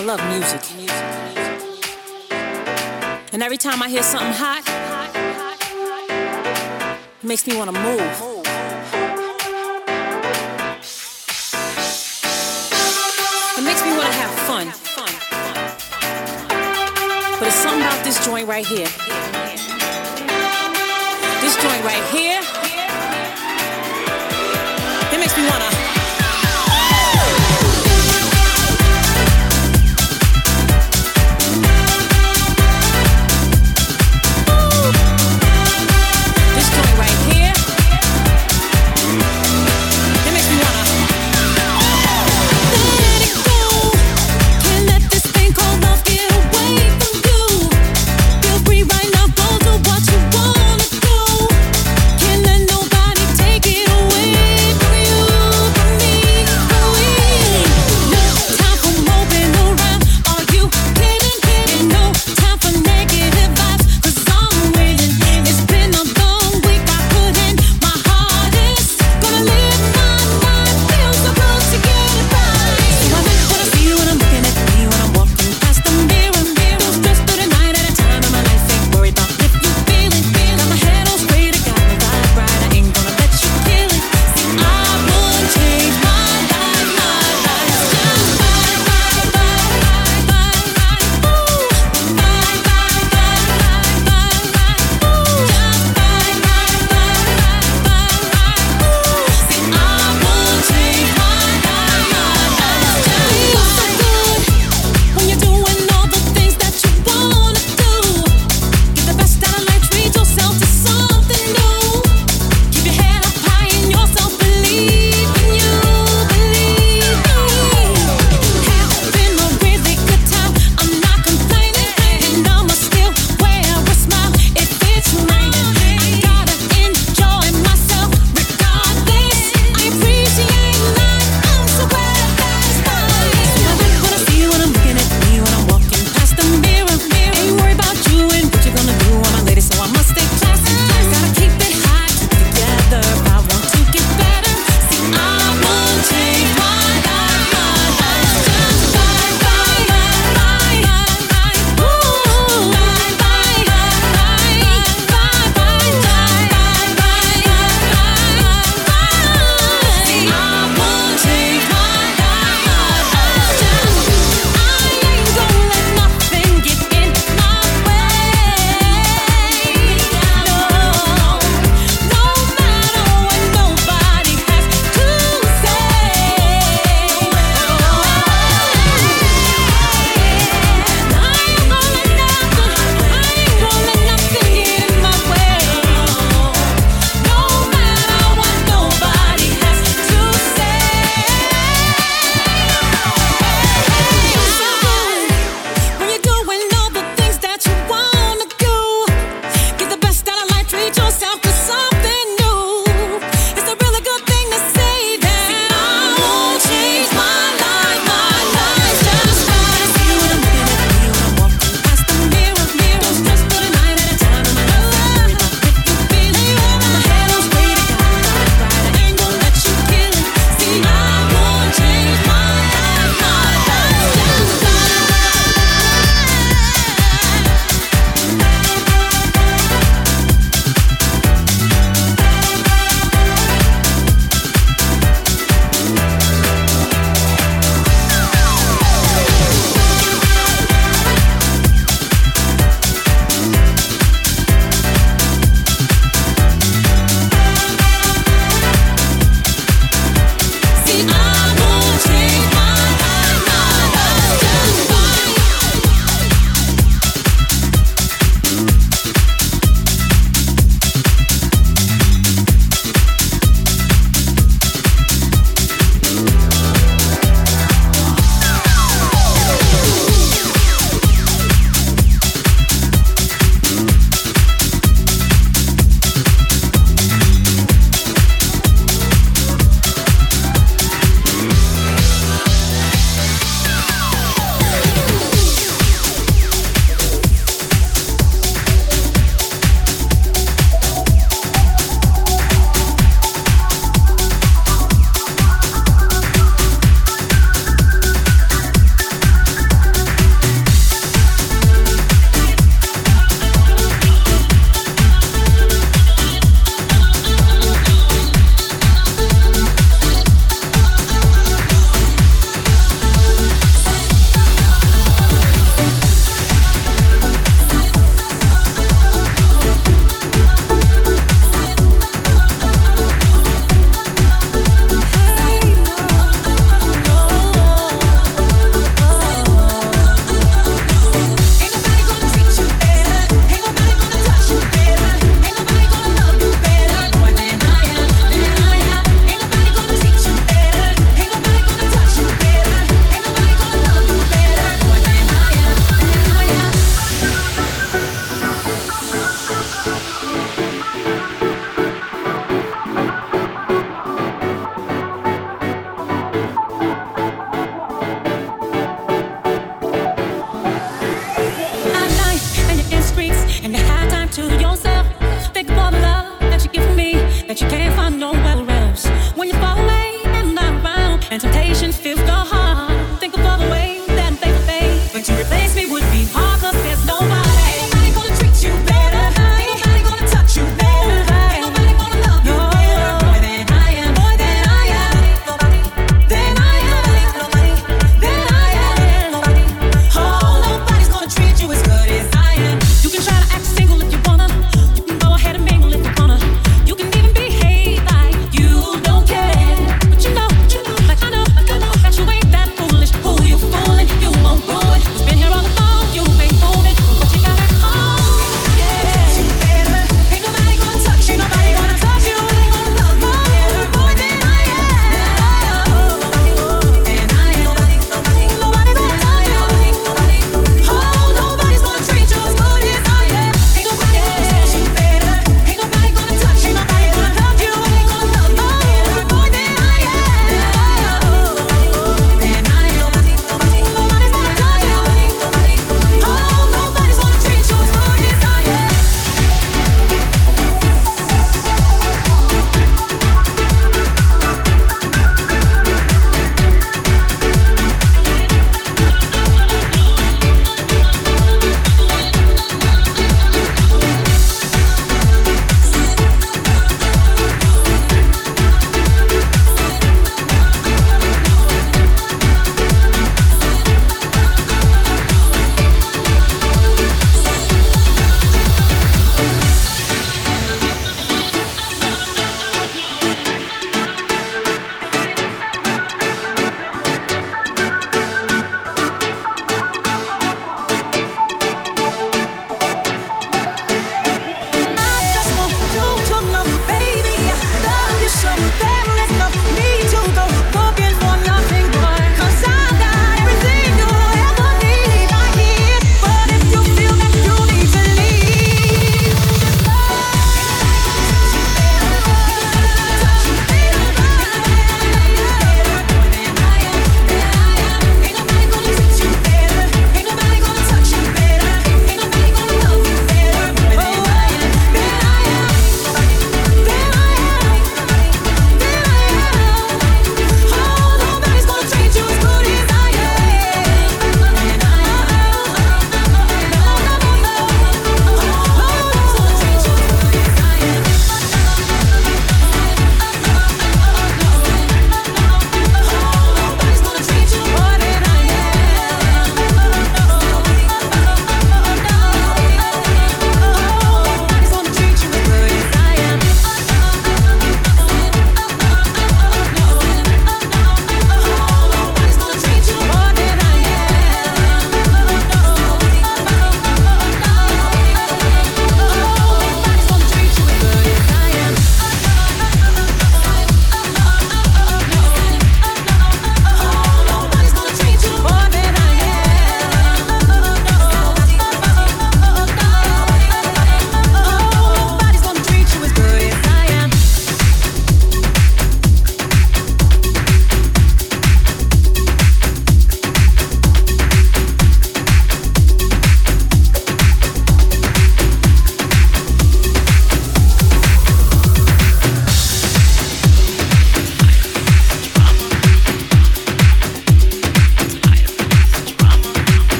I love music. And every time I hear something hot, it makes me want to move. It makes me want to have fun. But it's something about this joint right here. This joint right here. It makes me want to.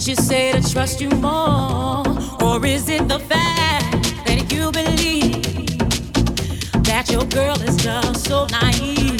that you say to trust you more? Or is it the fact that you believe that your girl is just so naive?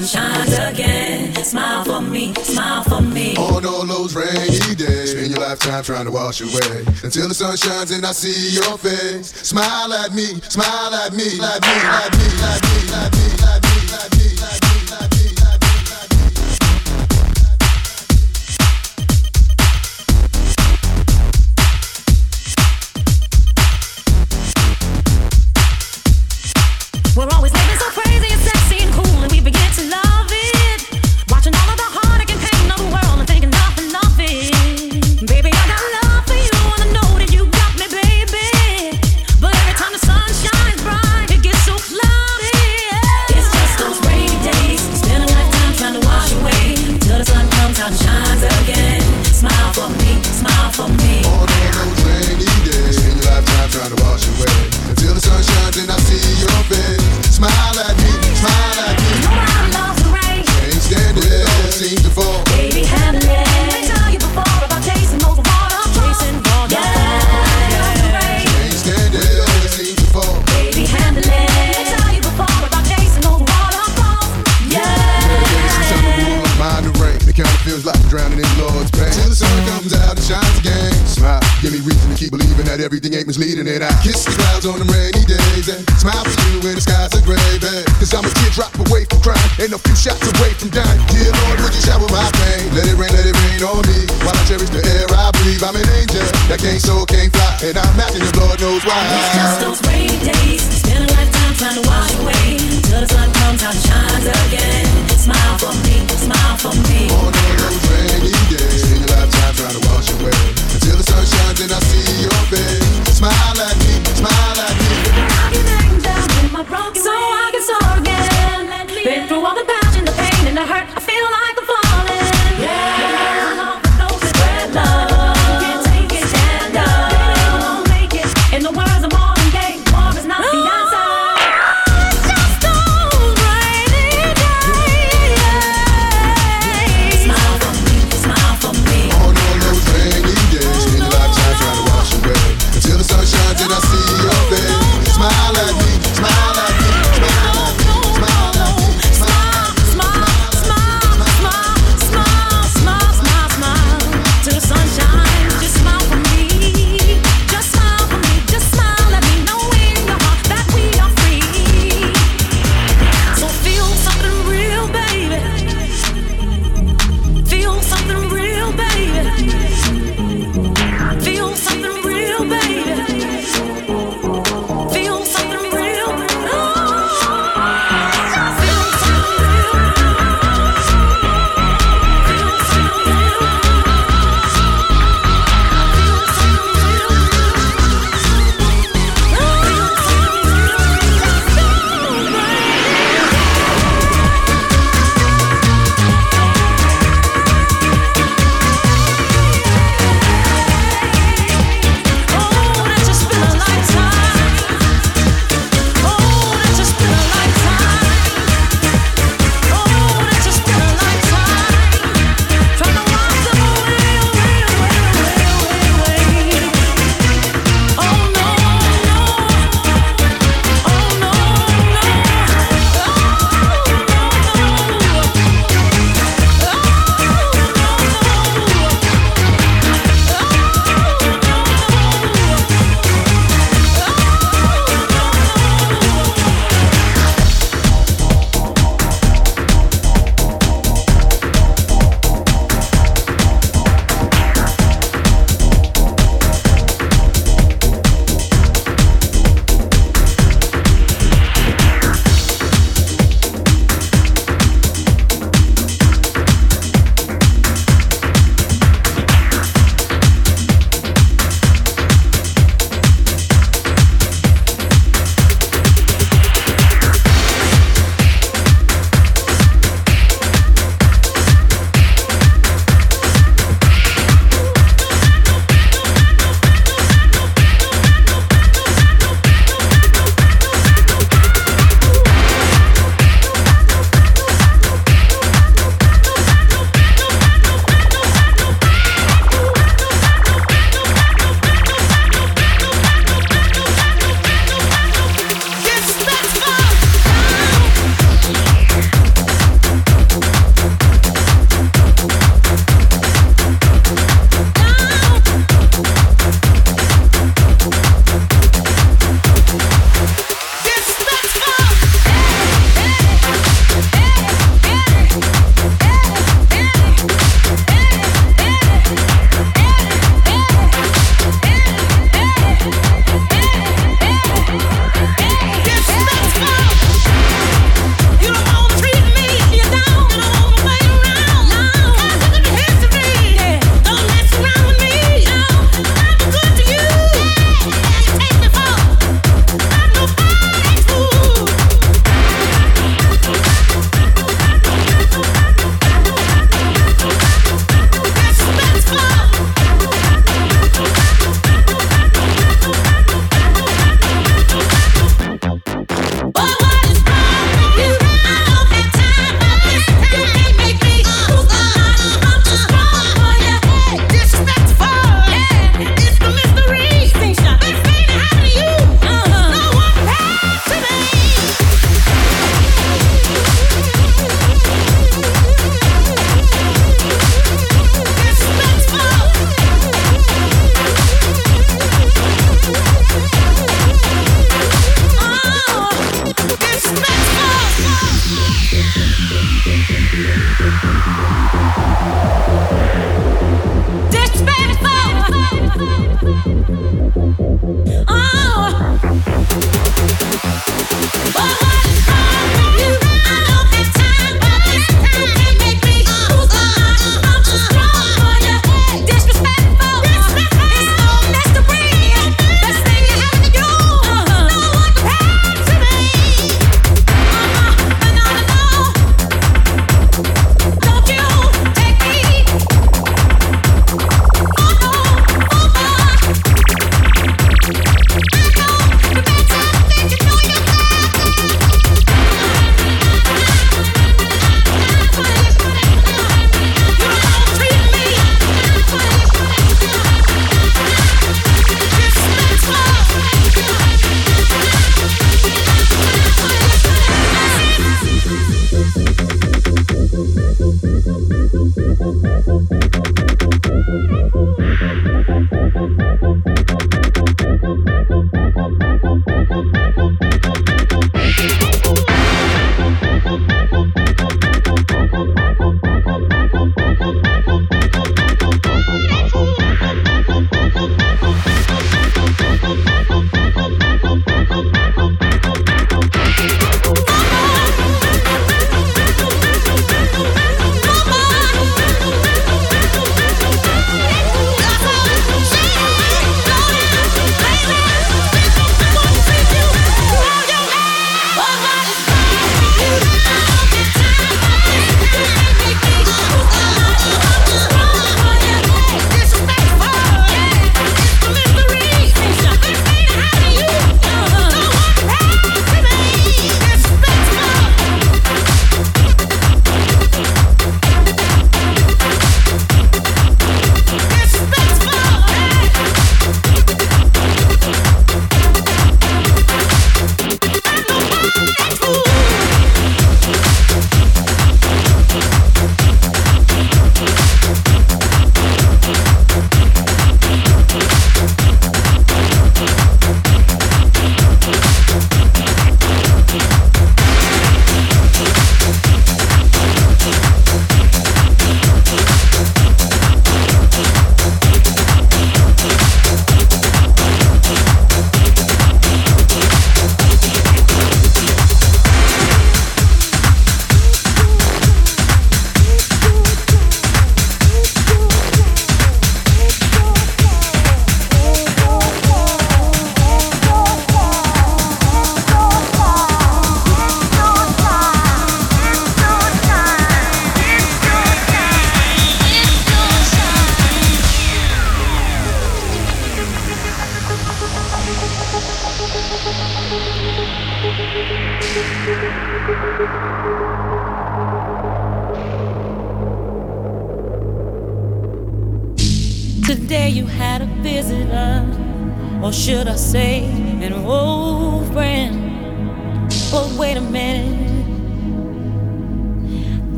sun shines again. Smile for me, smile for me. On all those rainy days, spend your lifetime trying to wash away. Until the sun shines and I see your face. Smile at me, smile at me, at me.